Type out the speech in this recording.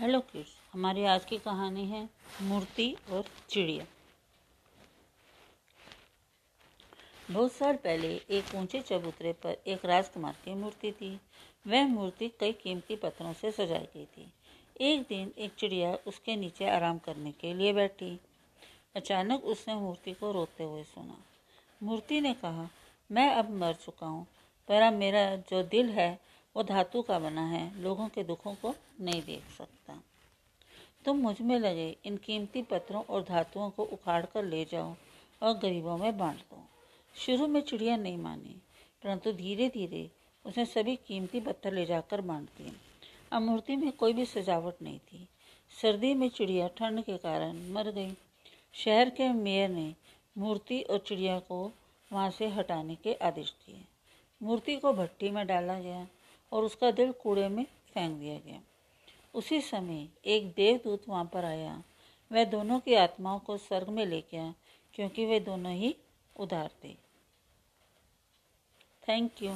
Hello kids हमारी आज की कहानी है मूर्ति और चिड़िया। बहुत साल पहले एक ऊँचे चबूतरे पर एक राजकुमार की मूर्ति थी। वह मूर्ति कई कीमती पत्थरों से सजाई गई थी। एक दिन एक चिड़िया उसके नीचे आराम करने के लिए बैठी। अचानक उसने मूर्ति को रोते हुए सुना। मूर्ति ने कहा, मैं अब मर चुका हूँ, पर अब मेरा जो दिल है वो धातु का बना है, लोगों के दुखों को नहीं देख सकता। तुम मुझमें लगे, इन कीमती पत्थरों और धातुओं को उखाड़ कर ले जाओ और गरीबों में बांट दो। शुरू में चिड़िया नहीं मानी, परंतु धीरे धीरे उसने सभी कीमती पत्थर ले जाकर बांट दिए। अब मूर्ति में कोई भी सजावट नहीं थी। सर्दी में चिड़िया ठंड के कारण मर गई। शहर के मेयर ने मूर्ति और चिड़िया को वहाँ से हटाने के आदेश दिए। मूर्ति को भट्टी में डाला गया। और उसका दिल कूड़े में फेंक दिया गया। उसी समय एक देवदूत वहाँ पर आया। वह दोनों की आत्माओं को स्वर्ग में ले गया क्योंकि वे दोनों ही उधार थे। Thank you